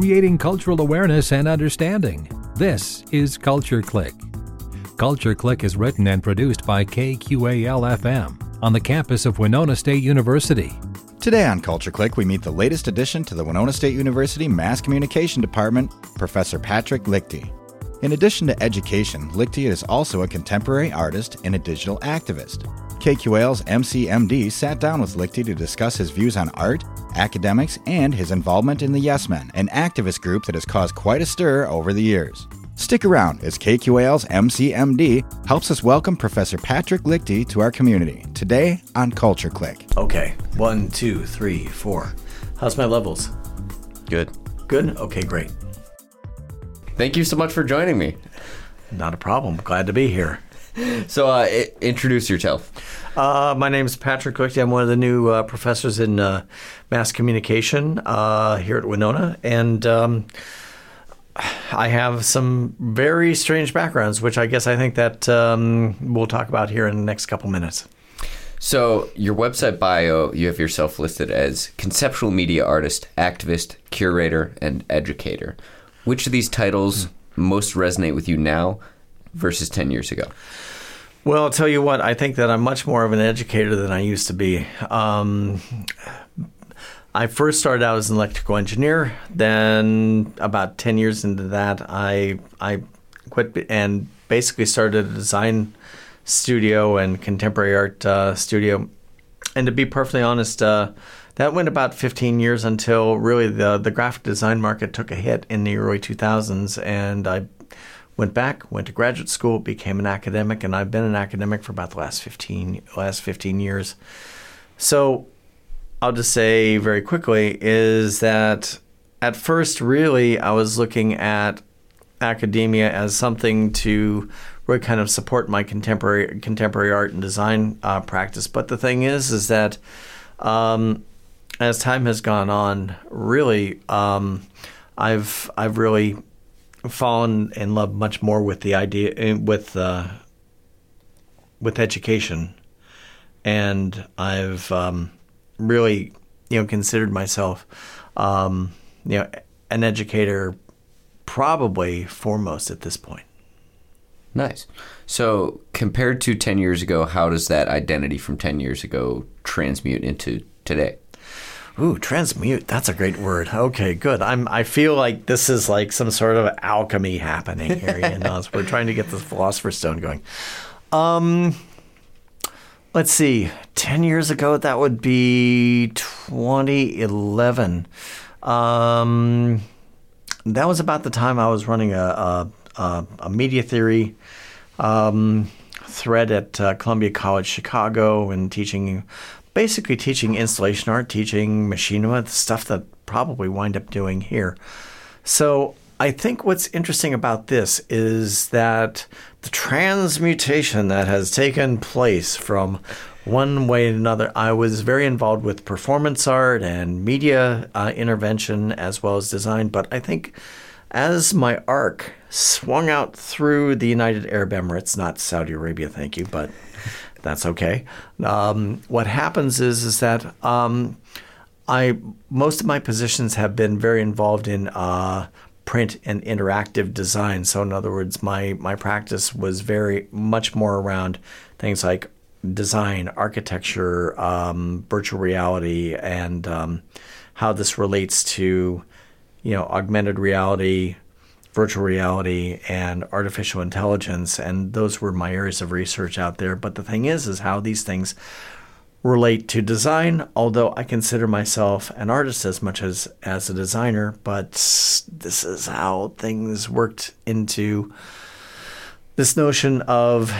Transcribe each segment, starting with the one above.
creating cultural awareness and understanding. This is Culture Click. Culture Click is written and produced by KQAL FM on the campus of Winona State University. Today on Culture Click, we meet the latest addition to the Winona State University Mass Communication Department, Professor Patrick Lichty. In addition to education, Lichty is also a contemporary artist and a digital activist. KQAL's MCMD sat down with Lichty to discuss his views on art, academics, and his involvement in the Yes Men, an activist group that has caused quite a stir over the years. Stick around as KQAL's MCMD helps us welcome Professor Patrick Lichty to our community today on Culture Click. Okay, one, two, three, four. How's my levels? Good. Good? Okay, great. Thank you so much for joining me. Not a problem. Glad to be here. So, uh, I- introduce yourself. Uh, my name is Patrick Lichty. I'm one of the new uh, professors in uh, mass communication uh, here at Winona, and um, I have some very strange backgrounds, which I guess I think that um, we'll talk about here in the next couple minutes. So, your website bio, you have yourself listed as conceptual media artist, activist, curator, and educator. Which of these titles most resonate with you now versus 10 years ago? Well, I'll tell you what, I think that I'm much more of an educator than I used to be. Um, I first started out as an electrical engineer. Then, about 10 years into that, I, I quit and basically started a design studio and contemporary art uh, studio. And to be perfectly honest, uh, that went about 15 years until really the, the graphic design market took a hit in the early 2000s. And I went back, went to graduate school, became an academic, and I've been an academic for about the last 15, last 15 years. So I'll just say very quickly is that at first, really, I was looking at academia as something to really kind of support my contemporary contemporary art and design uh, practice. But the thing is, is that um, as time has gone on, really, um, I've I've really fallen in love much more with the idea eh, with uh, with education, and I've um, really you know considered myself um, you know an educator probably foremost at this point. Nice. So, compared to 10 years ago, how does that identity from 10 years ago transmute into today? Ooh, transmute. That's a great word. Okay, good. I'm. I feel like this is like some sort of alchemy happening here. You know, we're trying to get the philosopher's stone going. Um, let's see. Ten years ago, that would be 2011. Um, that was about the time I was running a a, a, a media theory um, thread at uh, Columbia College Chicago and teaching basically teaching installation art, teaching machinima, the stuff that probably wind up doing here. So I think what's interesting about this is that the transmutation that has taken place from one way to another. I was very involved with performance art and media uh, intervention as well as design, but I think as my arc swung out through the United Arab Emirates, not Saudi Arabia, thank you, but that's okay. Um, what happens is is that um, I most of my positions have been very involved in uh, print and interactive design. So in other words, my my practice was very much more around things like design, architecture, um, virtual reality, and um, how this relates to you know augmented reality, virtual reality and artificial intelligence and those were my areas of research out there. But the thing is is how these things relate to design although i consider myself an artist as much as as a designer but this is how things worked into this notion of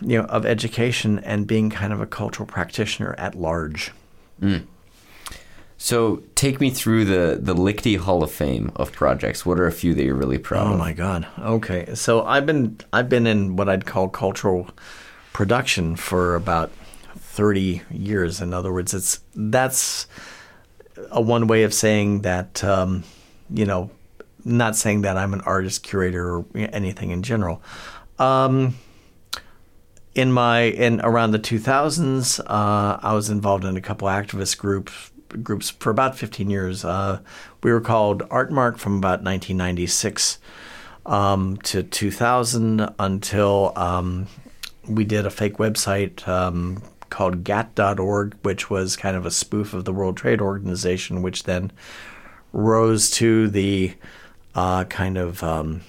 you know of education and being kind of a cultural practitioner at large hmm. So, take me through the, the Lichty Hall of Fame of projects. What are a few that you're really proud of? Oh of? my God. Okay, so I've been I've been in what I'd call cultural production for about thirty years. In other words, it's that's a one way of saying that um, you know, not saying that I'm an artist, curator, or anything in general. Um, in my in around the 2000s, uh, I was involved in a couple activist groups groups for about 15 years. Uh, we were called RTMark from about 1996 um, to 2000 until um, we did a fake website um, called GATT.org, which was kind of a spoof of the World Trade Organization, which then rose to the uh, kind of um,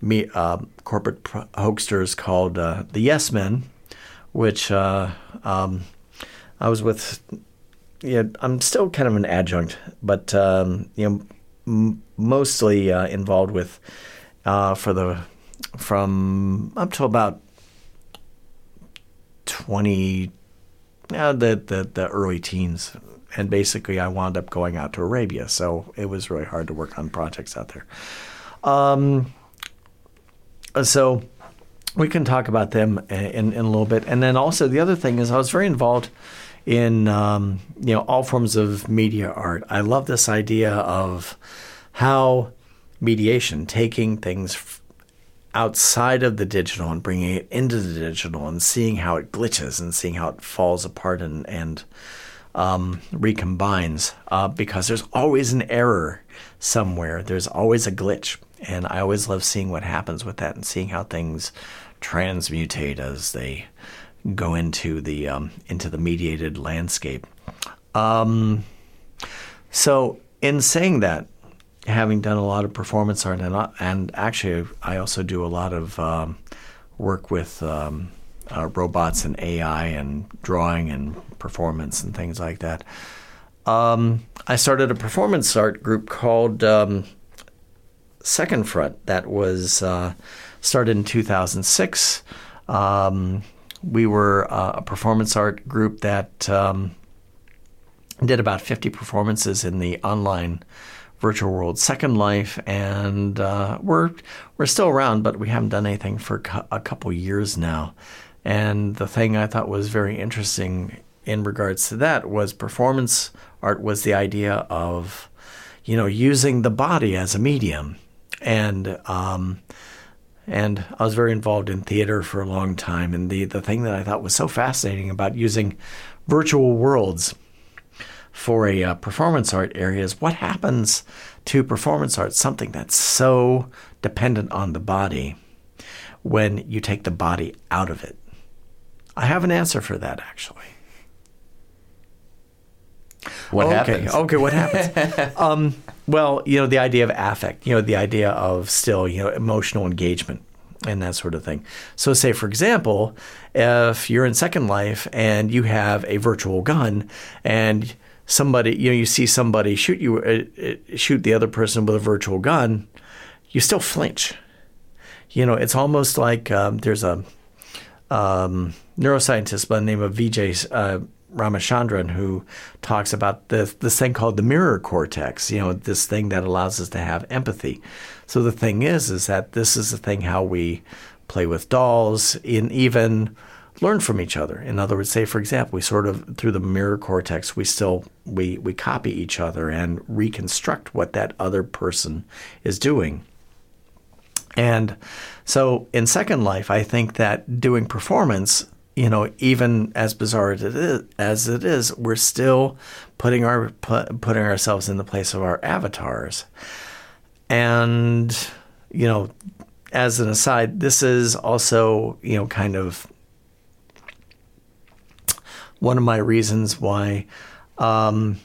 me, uh, corporate pro- hoaxsters called uh, the Yes Men, which uh, um, I was with. Yeah, I'm still kind of an adjunct, but um, you know, m- mostly uh, involved with uh, for the from up to about twenty, uh, the, the the early teens, and basically I wound up going out to Arabia, so it was really hard to work on projects out there. Um, so we can talk about them in, in a little bit, and then also the other thing is I was very involved in um, you know all forms of media art. I love this idea of how mediation, taking things outside of the digital and bringing it into the digital, and seeing how it glitches and seeing how it falls apart and and um, recombines, uh, because there's always an error somewhere. There's always a glitch, and I always love seeing what happens with that and seeing how things transmutate as they go into the um, into the mediated landscape. Um, so, in saying that, having done a lot of performance art and and actually, I also do a lot of um, work with um, uh, robots and AI and drawing and performance and things like that. Um, I started a performance art group called um, Second Front that was uh, started in 2006. Um, we were uh, a performance art group that um, did about 50 performances in the online virtual world Second Life, and uh, we're we're still around, but we haven't done anything for a couple years now. And the thing I thought was very interesting in regards to that was performance art was the idea of, you know, using the body as a medium, and um, and I was very involved in theater for a long time. And the the thing that I thought was so fascinating about using virtual worlds for a uh, performance art area is what happens to performance art, something that's so dependent on the body, when you take the body out of it. I have an answer for that actually. What okay. happens? Okay, what happens? um, well, you know, the idea of affect, you know, the idea of still, you know, emotional engagement and that sort of thing. So, say, for example, if you're in Second Life and you have a virtual gun and somebody, you know, you see somebody shoot you, uh, uh, shoot the other person with a virtual gun, you still flinch. You know, it's almost like um, there's a um, neuroscientist by the name of Vijay uh, Ramachandran who talks about this this thing called the mirror cortex. You know, this thing that allows us to have empathy. So the thing is, is that this is the thing how we play with dolls, and even learn from each other. In other words, say for example, we sort of through the mirror cortex, we still we we copy each other and reconstruct what that other person is doing. And so in Second Life, I think that doing performance you know, even as bizarre as it is, we're still putting our putting ourselves in the place of our avatars. And you know, as an aside, this is also you know kind of one of my reasons why. Um,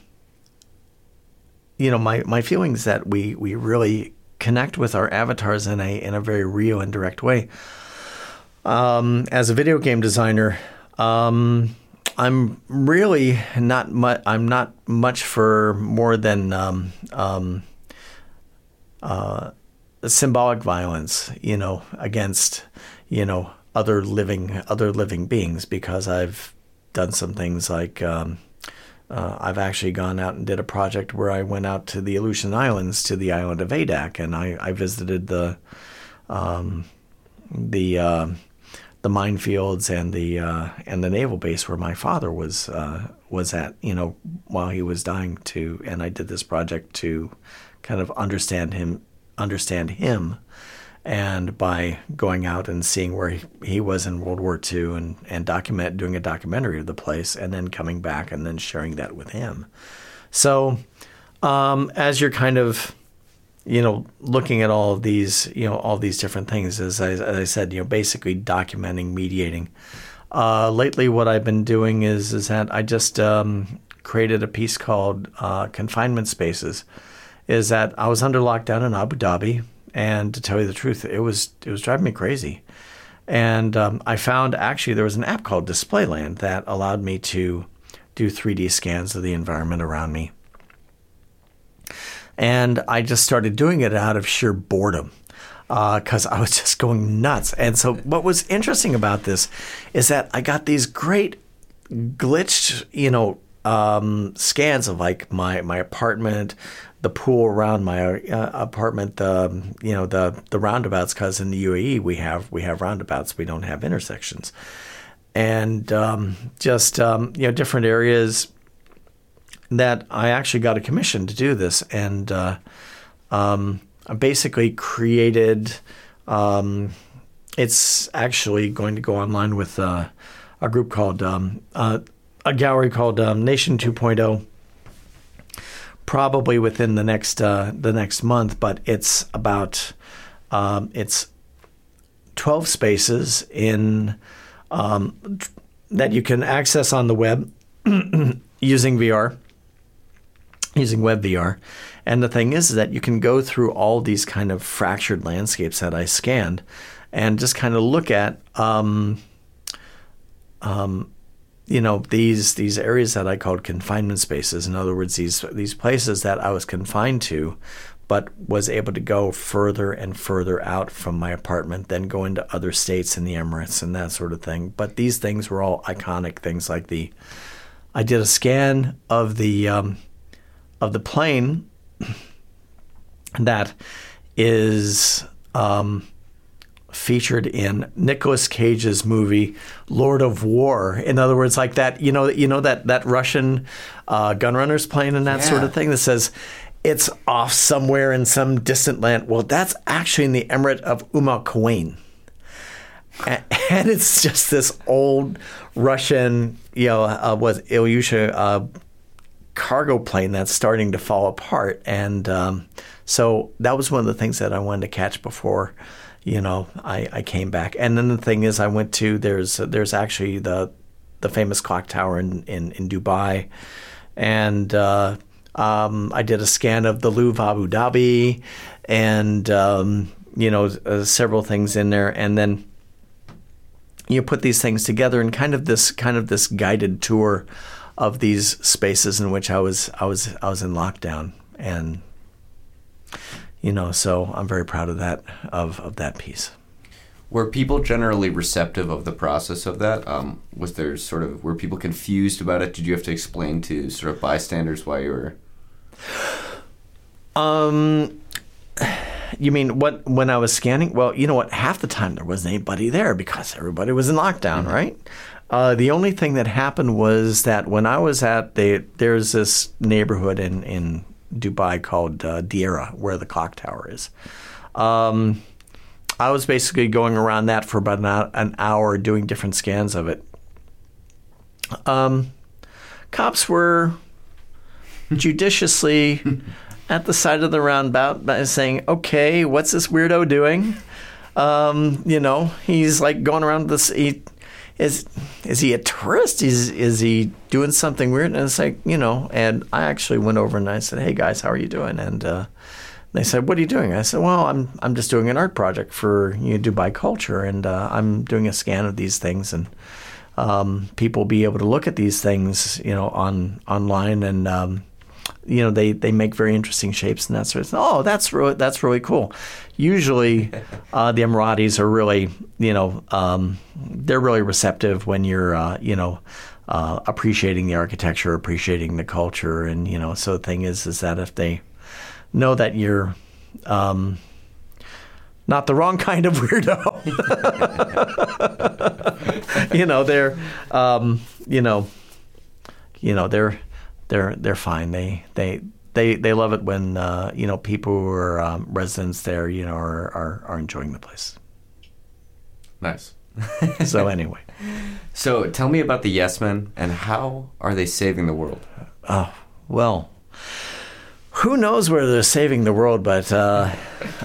you know, my, my feelings that we, we really connect with our avatars in a in a very real and direct way. Um, as a video game designer, um, I'm really not much. I'm not much for more than um, um, uh, symbolic violence, you know, against you know other living other living beings because I've done some things like um, uh, I've actually gone out and did a project where I went out to the Aleutian Islands to the island of Adak and I, I visited the um, the uh, the minefields and the uh, and the naval base where my father was uh, was at, you know, while he was dying. To and I did this project to kind of understand him, understand him, and by going out and seeing where he, he was in World War II and and document doing a documentary of the place, and then coming back and then sharing that with him. So, um, as you're kind of, you know, looking at all of these, you know, all these different things, as I, as I said, you know, basically documenting, mediating. Uh, lately, what I've been doing is is that I just um, created a piece called uh, "Confinement Spaces." Is that I was under lockdown in Abu Dhabi, and to tell you the truth, it was it was driving me crazy. And um, I found actually there was an app called Display.land that allowed me to do 3D scans of the environment around me. And I just started doing it out of sheer boredom because uh, I was just going nuts. And so, what was interesting about this is that I got these great glitched, you know, um, scans of like my my apartment, the pool around my uh, apartment, the you know the the roundabouts. Because in the UAE we have we have roundabouts, we don't have intersections, and um, just um, you know different areas that I actually got a commission to do this, and uh, um, I basically created. Um, it's actually going to go online with uh, a group called um, uh, a gallery called um, Nation 2.0 probably within the next uh, the next month, but it's about um, it's twelve spaces in um, that you can access on the web using VR, using web VR. And the thing is that you can go through all these kind of fractured landscapes that I scanned, and just kind of look at. Um, um, you know these these areas that I called confinement spaces. In other words, these these places that I was confined to, but was able to go further and further out from my apartment, then go into other states in the Emirates and that sort of thing. But these things were all iconic things like the. I did a scan of the um, of the plane that is um, featured in Nicolas Cage's movie Lord of War. In other words, like that, you know, you know that that Russian uh, gunrunners plane and that yeah. sort of thing that says it's off somewhere in some distant land. Well, that's actually in the emirate of Umm Quwain. And it's just this old Russian, you know, uh, was Ilyushin uh, cargo plane that's starting to fall apart. And um, so that was one of the things that I wanted to catch before you know, I, I came back. And then the thing is, I went to there's there's actually the the famous clock tower in in, in Dubai, and uh, um, I did a scan of the Louvre Abu Dhabi, and um, you know uh, several things in there, and then you put these things together and kind of this kind of this guided tour of these spaces in which I was I was I was in lockdown and you know, so I'm very proud of that of of that piece. Were people generally receptive of the process of that? Um, was there sort of were people confused about it? Did you have to explain to sort of bystanders why you were? Um, you mean what when I was scanning? Well, you know what? Half the time there wasn't anybody there because everybody was in lockdown, mm-hmm. right? Uh, the only thing that happened was that when I was at the there's this neighborhood in in Dubai called uh, Deira, where the clock tower is. Um, I was basically going around that for about an hour doing different scans of it. Um, cops were judiciously at the side of the roundabout by saying, "Okay, what's this weirdo doing?" Um, you know, he's like going around this. He, is is he a tourist? Is is he doing something weird? And it's like you know. And I actually went over and I said, "Hey guys, how are you doing?" And uh, they said, "What are you doing?" I said, "Well, I'm I'm just doing an art project for you know, Dubai Culture, and uh, I'm doing a scan of these things, and um, people will be able to look at these things, you know, on online, and um, you know they, they make very interesting shapes and that sort of thing. Oh, that's really that's really cool. Usually, uh, the Emiratis are really you know um, they're really receptive when you're uh, you know uh, appreciating the architecture, appreciating the culture, and you know. So the thing is, is that if they know that you're um, not the wrong kind of weirdo, you know, they're um, you know, you know they're they're they're fine. They they they they love it when uh, you know people who are um, residents there, you know, are, are are enjoying the place. Nice. so anyway, so tell me about the Yes Men and how are they saving the world? Oh well, who knows where they're saving the world, but uh,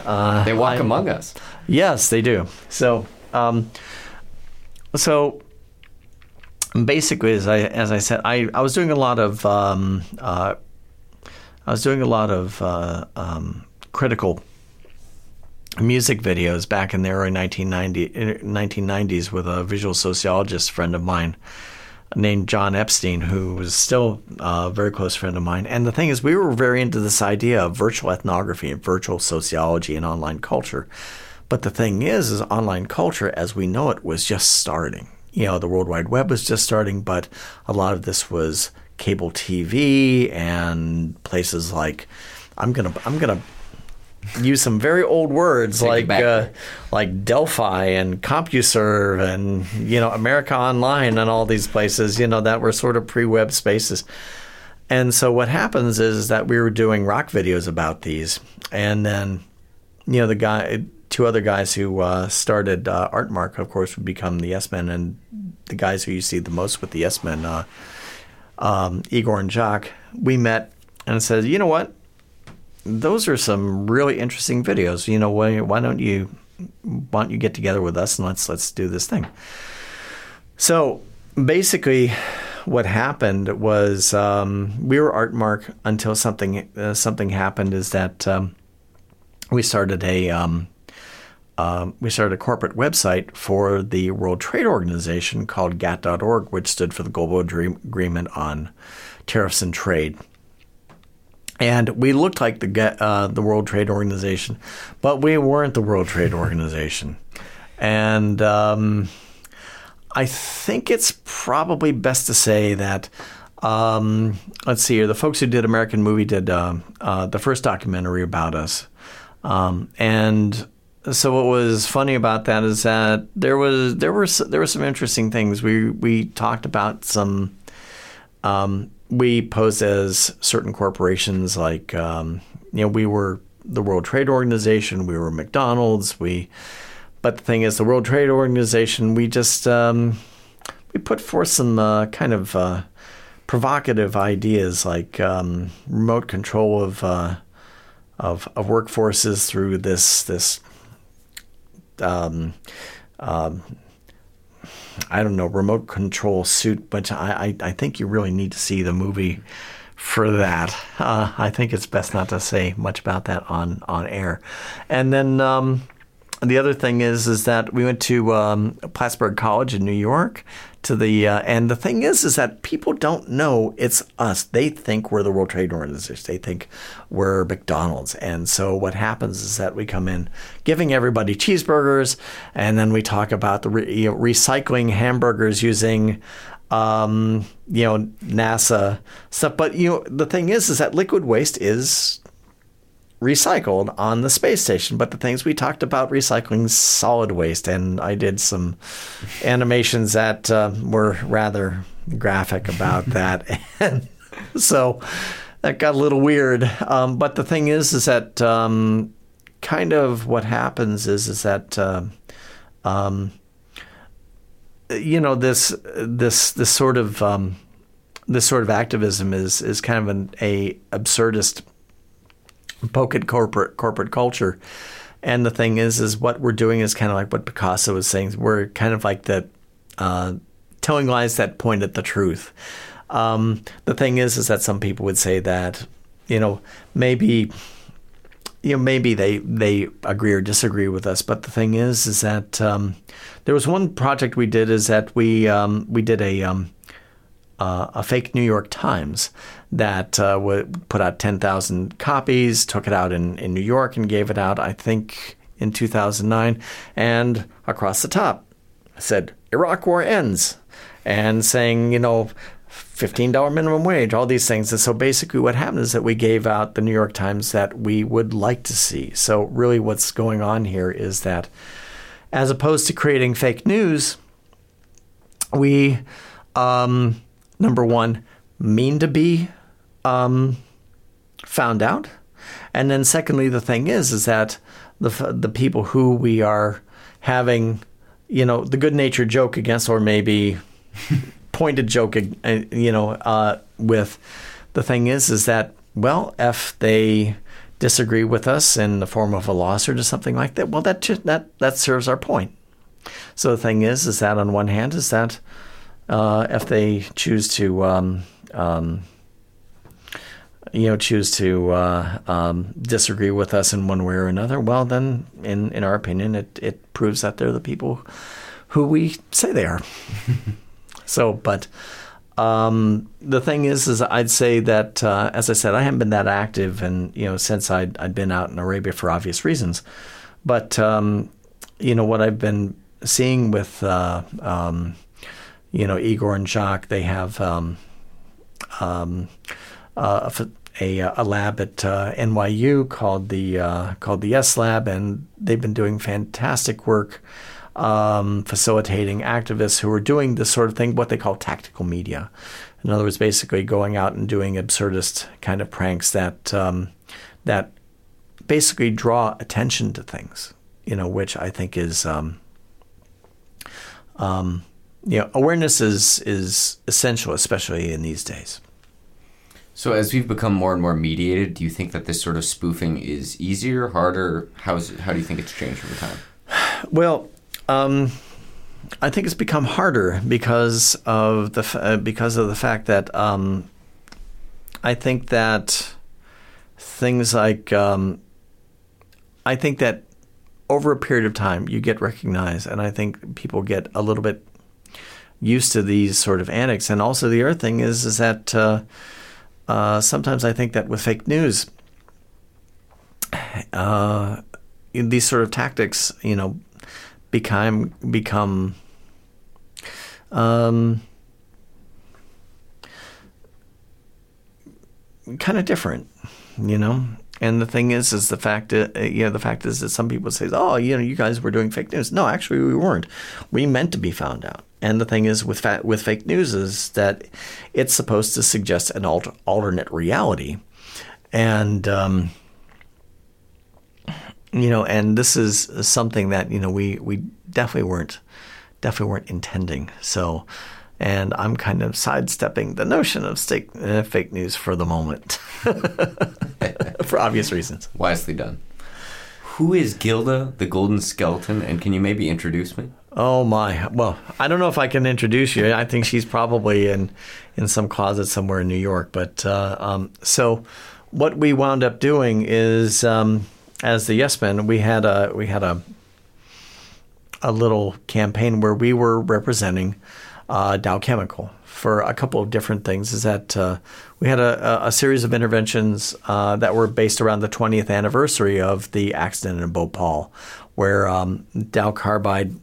uh, They walk I- among us. Yes, they do. So, um, so basically, as I as I said, I, I was doing a lot of um, uh, I was doing a lot of uh, um, critical music videos back in the early 1990, 1990s with a visual sociologist friend of mine named John Epstein, who was still a very close friend of mine. And the thing is, we were very into this idea of virtual ethnography and virtual sociology and online culture. But the thing is, is online culture as we know it was just starting. You know, the World Wide Web was just starting, but a lot of this was cable TV and places like I'm gonna I'm gonna use some very old words Take like uh, like Delphi and CompuServe and you know America Online and all these places you know that were sort of pre-web spaces. And so what happens is that we were doing rock videos about these, and then you know the guy, two other guys who uh, started uh, RTMark, of course, would become the Yes Men, and the guys who you see the most with the Yes Men, uh, um, Igor and Jacques, we met and said, you know what, those are some really interesting videos. You know, why, why don't you why don't you get together with us and let's let's do this thing. So basically, what happened was um, we were RTMark until something uh, something happened. Is that um, we started a um, um, we started a corporate website for the World Trade Organization called GATT.org, which stood for the Global Dream Agreement on Tariffs and Trade. And we looked like the uh, the World Trade Organization, but we weren't the World Trade Organization. And um, I think it's probably best to say that. Um, let's see here. The folks who did American Movie did uh, uh, the first documentary about us, um, and so what was funny about that is that there was there were there were some interesting things. We we talked about some. Um, we posed as certain corporations, like um, you know, we were the World Trade Organization, we were McDonald's, we. But the thing is, the World Trade Organization, we just um, we put forth some uh, kind of uh, provocative ideas, like um, remote control of, uh, of of workforces through this this um, um, I don't know remote control suit, but I, I I think you really need to see the movie for that. Uh, I think it's best not to say much about that on on air, and then. Um, the other thing is, is that we went to um, Plattsburgh College in New York. To the uh, and the thing is, is that people don't know it's us. They think we're the World Trade Organization. They think we're McDonald's. And so what happens is that we come in giving everybody cheeseburgers, and then we talk about the re- you know, recycling hamburgers using um, you know NASA stuff. But you know the thing is, is that liquid waste is recycled on the space station. But the things we talked about recycling solid waste, and I did some animations that uh, were rather graphic about that, and so that got a little weird. Um, but the thing is, is that um, kind of what happens is is that. Uh, um, you know this this this sort of um, this sort of activism is is kind of an a absurdist poke at corporate corporate culture. And the thing is, is what we're doing is kind of like what Picasso was saying. We're kind of like that, uh, telling lies that point at the truth. Um, the thing is, is that some people would say that, you know, maybe, you know, maybe they they agree or disagree with us. But the thing is, is that um, there was one project we did is that we um, we did a um, uh, a fake New York Times that uh, put out 10,000 copies, took it out in, in New York and gave it out, I think, in 2009. And across the top said, Iraq War ends. And saying, you know, $15 minimum wage, all these things. And so basically, what happened is that we gave out the New York Times that we would like to see. So, really, what's going on here is that as opposed to creating fake news, we, um, number one, mean to be um, found out, and then secondly, the thing is, is that the the people who we are having, you know, the good natured joke against, or maybe pointed joke, uh, you know, uh, with, the thing is, is that well, if they disagree with us in the form of a lawsuit or to something like that, well, that that that serves our point. So the thing is, is that on one hand, is that uh, if they choose to, um, um, you know, choose to uh, um, disagree with us in one way or another, well, then, in in our opinion, it it proves that they're the people who we say they are. so, but. Um, the thing is, is I'd say that, uh, as I said, I haven't been that active, and you know, since I'd, I'd been out in Arabia for obvious reasons. But um, you know, what I've been seeing with, uh, um, you know, Igor and Jacques, they have um, um, uh, a, a, lab at uh, NYU called the uh, called the Yes Lab, and they've been doing fantastic work um, facilitating activists who are doing this sort of thing, what they call tactical media. In other words, basically going out and doing absurdist kind of pranks that um, that basically draw attention to things, you know, which I think is, um, um, you know, awareness is is essential, especially in these days. So, as we've become more and more mediated, do you think that this sort of spoofing is easier, harder? How's how do you think it's changed over time? Well, um, I think it's become harder because of the uh, because of the fact that um, I think that things like um, I think that over a period of time you get recognized, and I think people get a little bit used to these sort of antics. And also the other thing is is that uh, uh, sometimes I think that with fake news, uh, these sort of tactics, you know, become become um, kind of different, you know. And the thing is, is the fact, uh, you know, the fact is that some people say, "Oh, you know, you guys were doing fake news." No, actually, we weren't. We meant to be found out. And the thing is, with fa- with fake news, is that it's supposed to suggest an alter- alternate reality, and um, you know, and this is something that you know we we definitely weren't definitely weren't intending. So, and I'm kind of sidestepping the notion of stake, uh, fake news for the moment, for obvious reasons. Wisely done. Who is Gilda the Golden Skeleton, and can you maybe introduce me? Oh my! Well, I don't know if I can introduce you. I think she's probably in in some closet somewhere in New York. But uh, um, so, what we wound up doing is. Um, as the Yes Men, we had a we had a a little campaign where we were representing uh, Dow Chemical for a couple of different things. Is that uh, we had a, a, series of interventions uh, that were based around the 20th anniversary of the accident in Bhopal, where um, Dow Carbide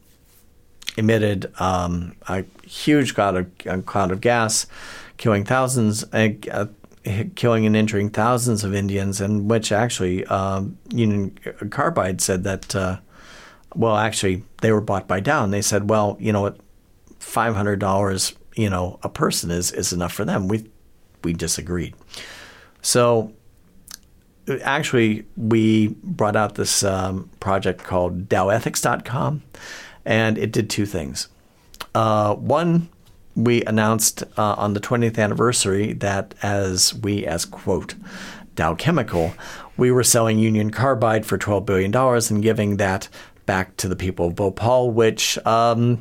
emitted um, a huge cloud of, cloud of gas, killing thousands, uh, killing and injuring thousands of Indians, and which actually um, Union Carbide said that. Uh, well, actually, they were bought by Dow, and they said, well, you know what, five hundred dollars, you know, a person is is enough for them. We we disagreed. So actually, we brought out this um, project called DowEthics.com, and it did two things. Uh, one, we announced uh, on the 20th anniversary that as we, as quote, Dow Chemical, we were selling Union Carbide for $12 billion and giving that back to the people of Bhopal, which um,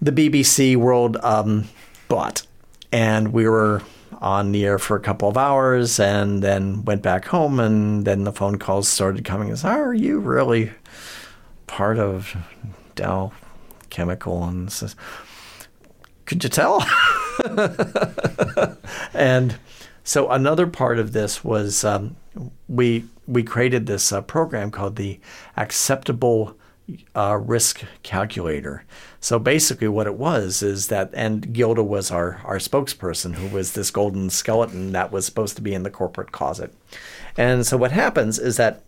the BBC World um, bought. And we were on the air for a couple of hours and then went back home. And then the phone calls started coming. As, are you really part of Dow Chemical? And says, could you tell? and so another part of this was um, we we created this uh, program called the Acceptable uh, Risk Calculator. So basically, what it was is that, and Gilda was our our spokesperson, who was this golden skeleton that was supposed to be in the corporate closet. And so what happens is that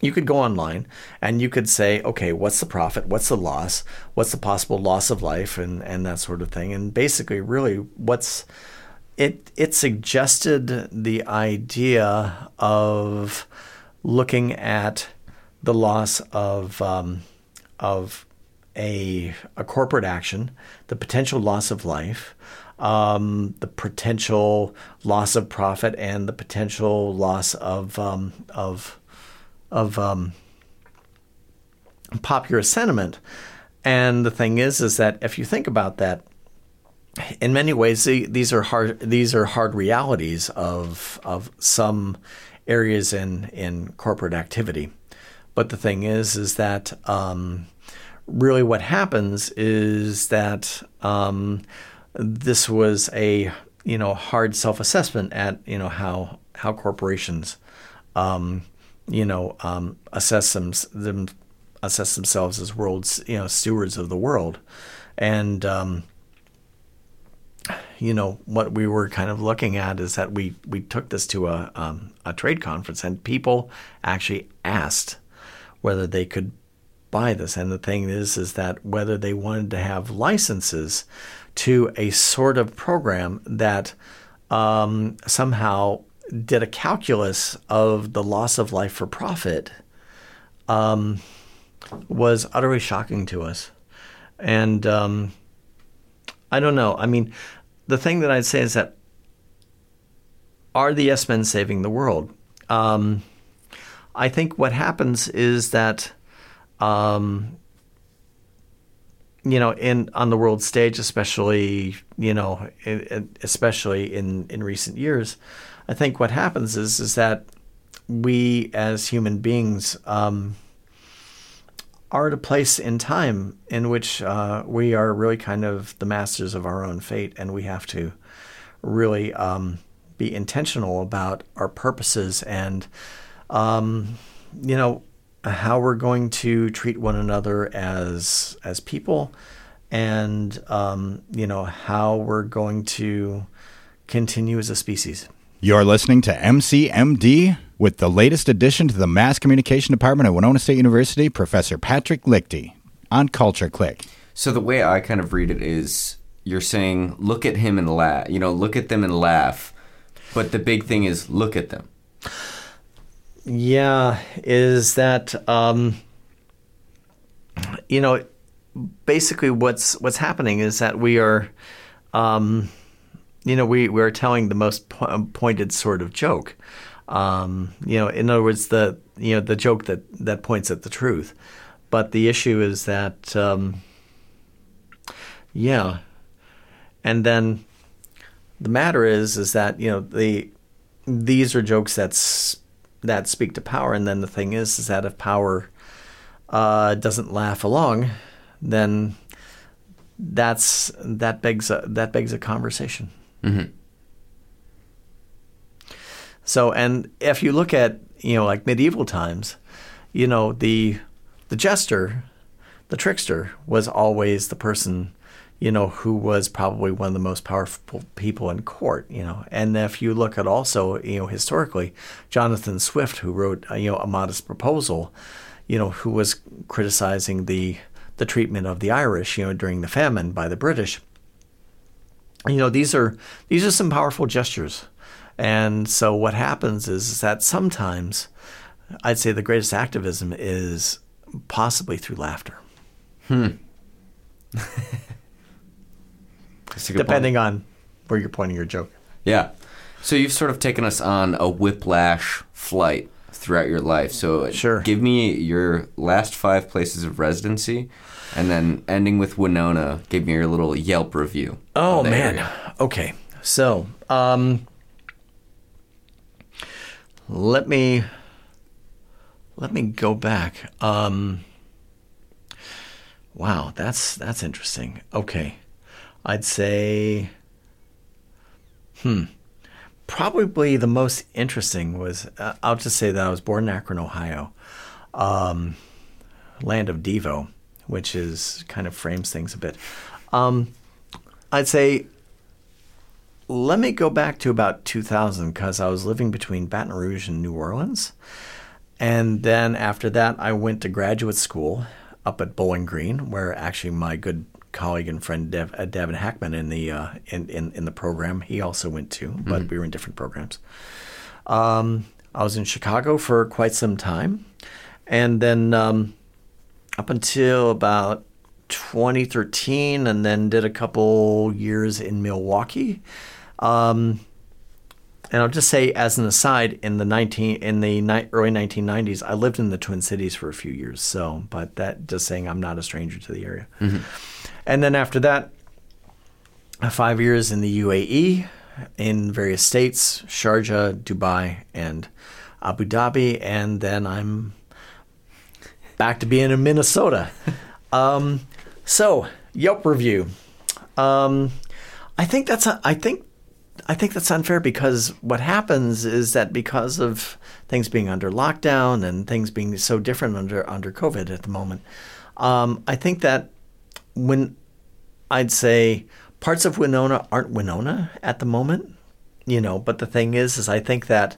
you could go online and you could say, okay, what's the profit? What's the loss? What's the possible loss of life and, and that sort of thing? And basically, really, what's it, it suggested the idea of looking at the loss of, um, of a, a corporate action, the potential loss of life, um, the potential loss of profit and the potential loss of um, of of um, popular sentiment. And the thing is, is that if you think about that, in many ways, these are hard. These are hard realities of of some areas in in corporate activity. But the thing is, is that um, really what happens is that um, this was a you know hard self assessment at you know how how corporations um, you know um, assess them, them assess themselves as world's you know stewards of the world, and um, you know what we were kind of looking at is that we we took this to a um, a trade conference and people actually asked whether they could buy this. And the thing is is that whether they wanted to have licenses to a sort of program that um, somehow did a calculus of the loss of life for profit um, was utterly shocking to us. And um, I don't know. I mean, the thing that I'd say is that are the yes men saving the world? Um, I think what happens is that um, you know, in on the world stage, especially you know, especially in in recent years, I think what happens is is that we as human beings um, are at a place in time in which uh, we are really kind of the masters of our own fate, and we have to really um, be intentional about our purposes and um, you know how we're going to treat one another as as people, and um, you know how we're going to continue as a species. You're listening to MCMD with the latest addition to the Mass Communication Department at Winona State University, Professor Patrick Lichty on Culture Click. So the way I kind of read it is you're saying look at him and laugh, you know, look at them and laugh. But the big thing is look at them. Yeah, is that um, you know basically what's what's happening is that we are um, you know we we are telling the most po- pointed sort of joke. Um, you know, in other words, the you know the joke that that points at the truth. But the issue is that um, yeah, and then the matter is is that you know the these are jokes that's that speak to power. And then the thing is, is that if power uh, doesn't laugh along, then that's that begs a, that begs a conversation. Mm-hmm. So, and if you look at you know like medieval times, you know the the jester, the trickster was always the person you know, who was probably one of the most powerful people in court, you know. And if you look at also, you know, historically, Jonathan Swift, who wrote, uh, you know, A Modest Proposal, you know, who was criticizing the the treatment of the Irish, you know, during the famine by the British. You know, these are these are some powerful gestures. And so what happens is, is that sometimes I'd say the greatest activism is possibly through laughter. Hmm. depending point. on where you're pointing your joke. Yeah. So you've sort of taken us on a whiplash flight throughout your life. So sure. give me your last five places of residency, and then ending with Winona. Give me your little Yelp review. Oh man. Area. Okay. So um, let me let me go back. Um, wow, that's that's interesting. Okay. I'd say, hmm, probably the most interesting was uh, I'll just say that I was born in Akron, Ohio, um, land of Devo, which is kind of frames things a bit. Um, I'd say let me go back to about 2000 because I was living between Baton Rouge and New Orleans. And then after that, I went to graduate school up at Bowling Green, where actually my good colleague and friend Dev, uh, Devin Hackman in the uh, in, in, in the program. He also went to, but mm-hmm. we were in different programs. Um, I was in Chicago for quite some time, and then um, up until about 2013, and then did a couple years in Milwaukee. Um, and I'll just say, as an aside, in the 19 in the ni- early 1990s, I lived in the Twin Cities for a few years. So, but that just saying, I'm not a stranger to the area. And then after that, uh, five years in the UAE, in various states, Sharjah, Dubai, and Abu Dhabi, and then I'm back to being in Minnesota. Um, so Yelp review. Um, I think that's a, I think I think that's unfair because what happens is that because of things being under lockdown and things being so different under under COVID at the moment, um, I think that when I'd say parts of Winona aren't Winona at the moment, you know. But the thing is, is I think that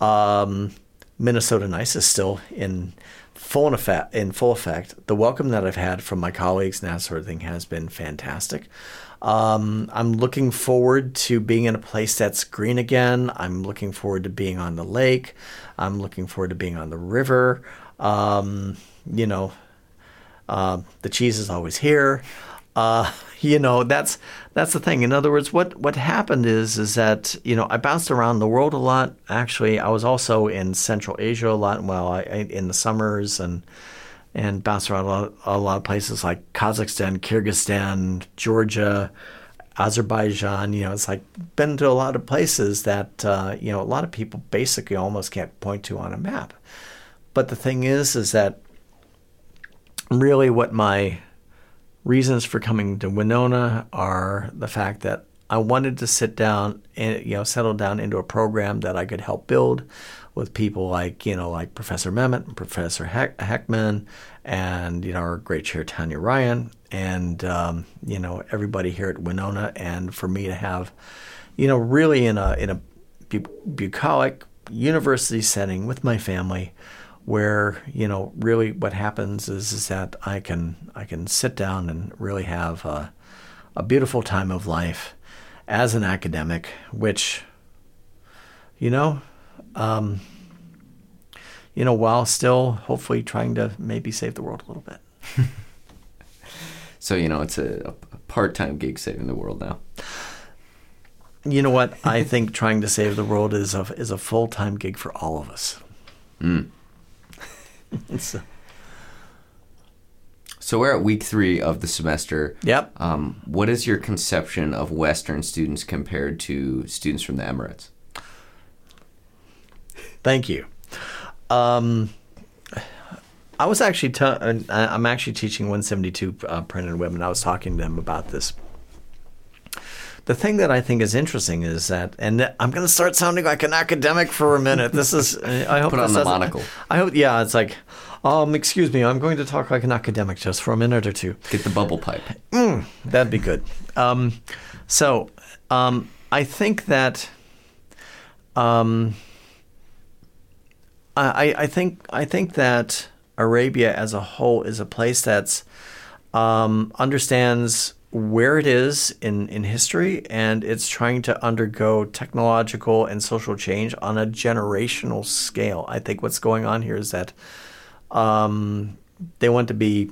um, Minnesota Nice is still in full effect. In full effect, the welcome that I've had from my colleagues and that sort of thing has been fantastic. Um, I'm looking forward to being in a place that's green again. I'm looking forward to being on the lake. I'm looking forward to being on the river. Um, you know, uh, the cheese is always here. Uh, you know, that's that's the thing. In other words, what what happened is is that you know I bounced around the world a lot. Actually, I was also in Central Asia a lot. Well, I, in the summers and and bounced around a lot, a lot of places like Kazakhstan, Kyrgyzstan, Georgia, Azerbaijan. You know, it's like been to a lot of places that uh, you know a lot of people basically almost can't point to on a map. But the thing is, is that really what my reasons for coming to Winona are the fact that I wanted to sit down and you know settle down into a program that I could help build with people like you know like Professor Mehmet and Professor Heck- Heckman and you know our great chair Tanya Ryan. And um, you know everybody here at Winona. And for me to have you know really in a in a bu- bucolic university setting with my family where you know really what happens is is that I can I can sit down and really have a, a beautiful time of life as an academic, which you know, um, you know, while still hopefully trying to maybe save the world a little bit. So you know, it's a, a part-time gig saving the world now. You know what? I think trying to save the world is a is a full time gig for all of us. So- So we're at week three of the semester. Yep. Um, what is your conception of Western students compared to students from the Emirates? Thank you. Um, I was actually t- uh, I'm actually teaching 172 uh, printed women. I was talking to them about this. The thing that I think is interesting is that, and I'm going to start sounding like an academic for a minute. This is I hope Put on the monocle. I hope yeah. It's like, um, excuse me, I'm going to talk like an academic just for a minute or two. Get the bubble pipe. That'd be good. Um, so, um, I think that, um, I, I think I think that Arabia as a whole is a place that's um, understands where it is in, in history and it's trying to undergo technological and social change on a generational scale. I think what's going on here is that um, they want to be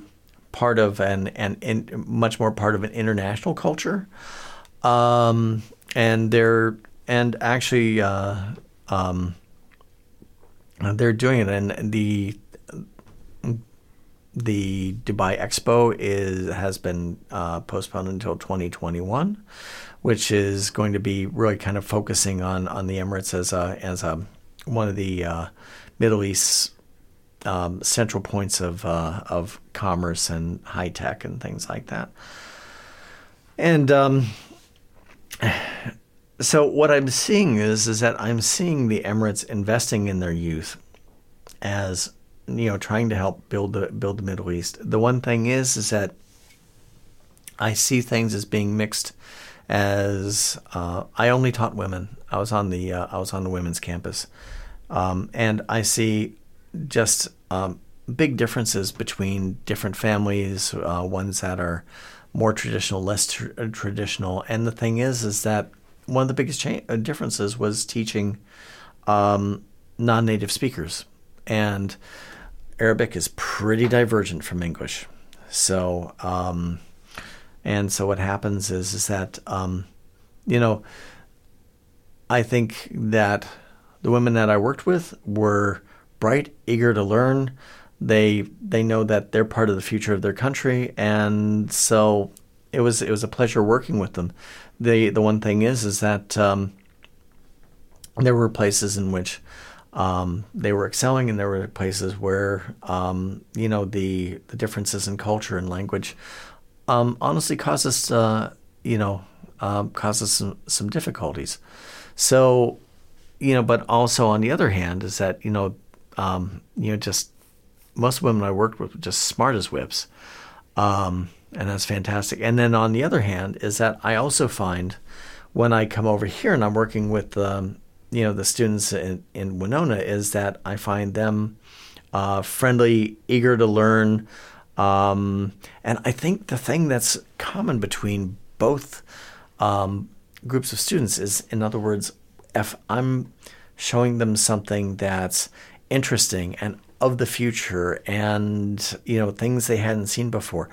part of an in, much more part of an international culture, um, and they're and actually uh, um, they're doing it. And the the Dubai Expo is has been uh, postponed until 2021, which is going to be really kind of focusing on on the Emirates as a as a one of the uh, Middle East um, central points of uh, of commerce and high tech and things like that. And um, so what I'm seeing is is that I'm seeing the Emirates investing in their youth as you know trying to help build the build the Middle East. The one thing is is that I see things as being mixed. As uh, I only taught women, I was on the uh, I was on the women's campus, um, and I see just um, big differences between different families. Uh, ones that are more traditional, less tr- uh, traditional, and the thing is, is that one of the biggest cha- uh, differences was teaching um, non-native speakers, and Arabic is pretty divergent from English. So, um, and so what happens is is that um, you know, I think that the women that I worked with were bright, eager to learn. They they know that they're part of the future of their country, and so it was it was a pleasure working with them. The the one thing is is that um, there were places in which um, they were excelling, and there were places where um, you know the the differences in culture and language um, honestly caused us uh, you know um, caused us some, some difficulties. So you know, but also on the other hand is that you know um, you know just most women I worked with were just smart as whips. Um, and that's fantastic. And then on the other hand, is that I also find when I come over here and I'm working with um, you know the students in, in Winona, is that I find them uh, friendly, eager to learn, um, and I think the thing that's common between both um, groups of students is, in other words, if I'm showing them something that's interesting and of the future and you know things they hadn't seen before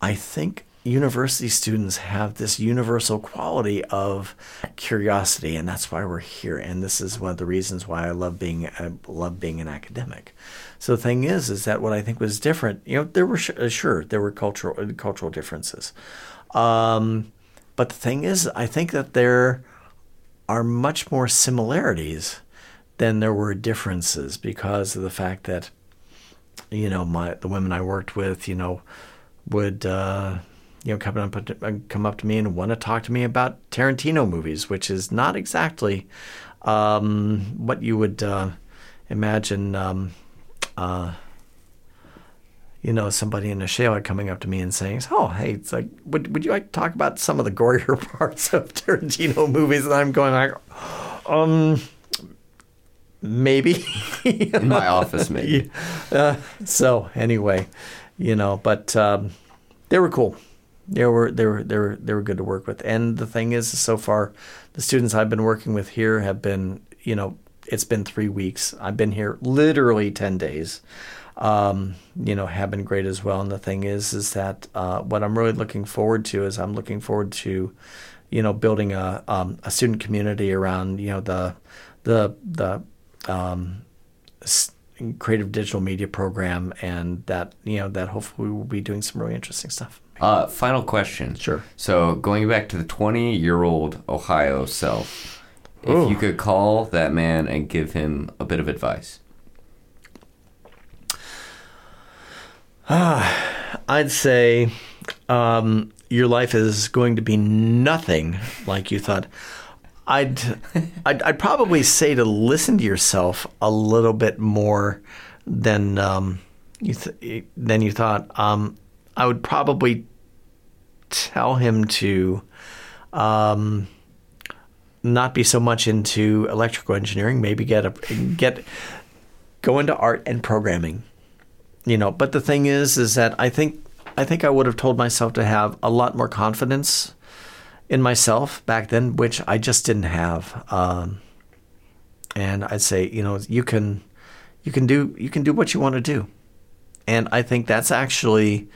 I think university students have this universal quality of curiosity, and that's why we're here. And this is one of the reasons why I love being I love being an academic. So the thing is, is that what I think was different. You know, there were uh, sure there were cultural uh, cultural differences, um, but the thing is, I think that there are much more similarities than there were differences because of the fact that you know my the women I worked with, you know would uh, you know come up uh, come up to me and want to talk to me about Tarantino movies, which is not exactly um, what you would uh, imagine. Um, uh, you know, somebody in a Shayla coming up to me and saying, "Oh, hey, it's like, would would you like to talk about some of the gorier parts of Tarantino movies?" And I'm going like, um, maybe in my office, maybe. Uh, so anyway, you know, but um, they were cool. They were they were they were they were good to work with. And the thing is, so far, the students I've been working with here have been, you know, it's been three weeks. I've been here literally ten days. Um, you know, have been great as well. And the thing is, is that uh, what I'm really looking forward to is I'm looking forward to, you know, building a um, a student community around you know the the the um, creative digital media program, and that you know that hopefully we will be doing some really interesting stuff. Uh, final question. Sure. So going back to the 20 year old Ohio self, if Ooh. you could call that man and give him a bit of advice. Ah, I'd say um, your life is going to be nothing like you thought. I'd, I'd, I'd probably say to listen to yourself a little bit more than um, you th- than you thought. Um, I would probably tell him to um, not be so much into electrical engineering. Maybe get a get go into art and programming. You know, but the thing is, is that I think I think I would have told myself to have a lot more confidence in myself back then, which I just didn't have. Um, and I'd say, you know, you can, you can do, you can do what you want to do, and I think that's actually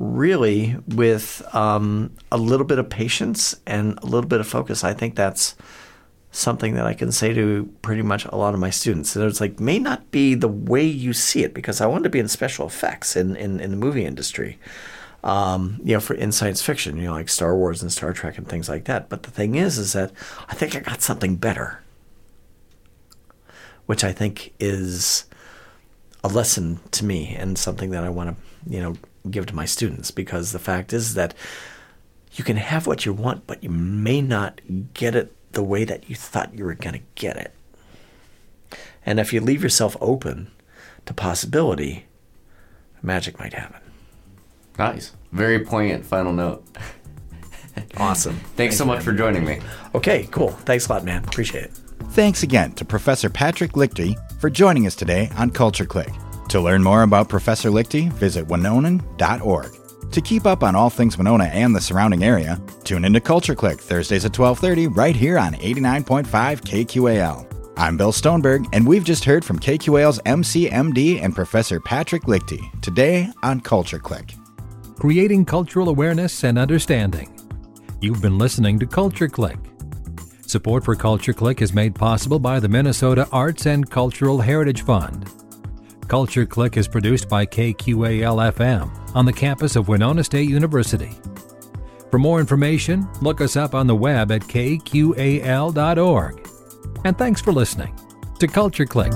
really with um, a little bit of patience and a little bit of focus. I think that's something that I can say to pretty much a lot of my students. And it's like may not be the way you see it because I wanted to be in special effects in, in, in the movie industry um, you know, for in science fiction, you know, like Star Wars and Star Trek and things like that. But the thing is, is that I think I got something better, which I think is a lesson to me and something that I want to, you know, give to my students because the fact is that you can have what you want, but you may not get it the way that you thought you were going to get it. And if you leave yourself open to possibility, magic might happen. Nice. Very poignant final note. awesome. Thanks Thank so much man. for joining me. Okay, cool. Thanks a lot, man. Appreciate it. Thanks again to Professor Patrick Lichty for joining us today on Culture Click. To learn more about Professor Lichty, visit winonan.org. To keep up on all things Winona and the surrounding area, tune into Culture Click Thursdays at 12:30 right here on 89.5 KQAL. I'm Bill Stoneberg, and we've just heard from KQAL's MCMD and Professor Patrick Lichty today on Culture Click. creating cultural awareness and understanding. You've been listening to Culture Click. Support for Culture Click is made possible by the Minnesota Arts and Cultural Heritage Fund. Culture Click is produced by KQAL FM on the campus of Winona State University. For more information, look us up on the web at kqal.org. And thanks for listening to Culture Click.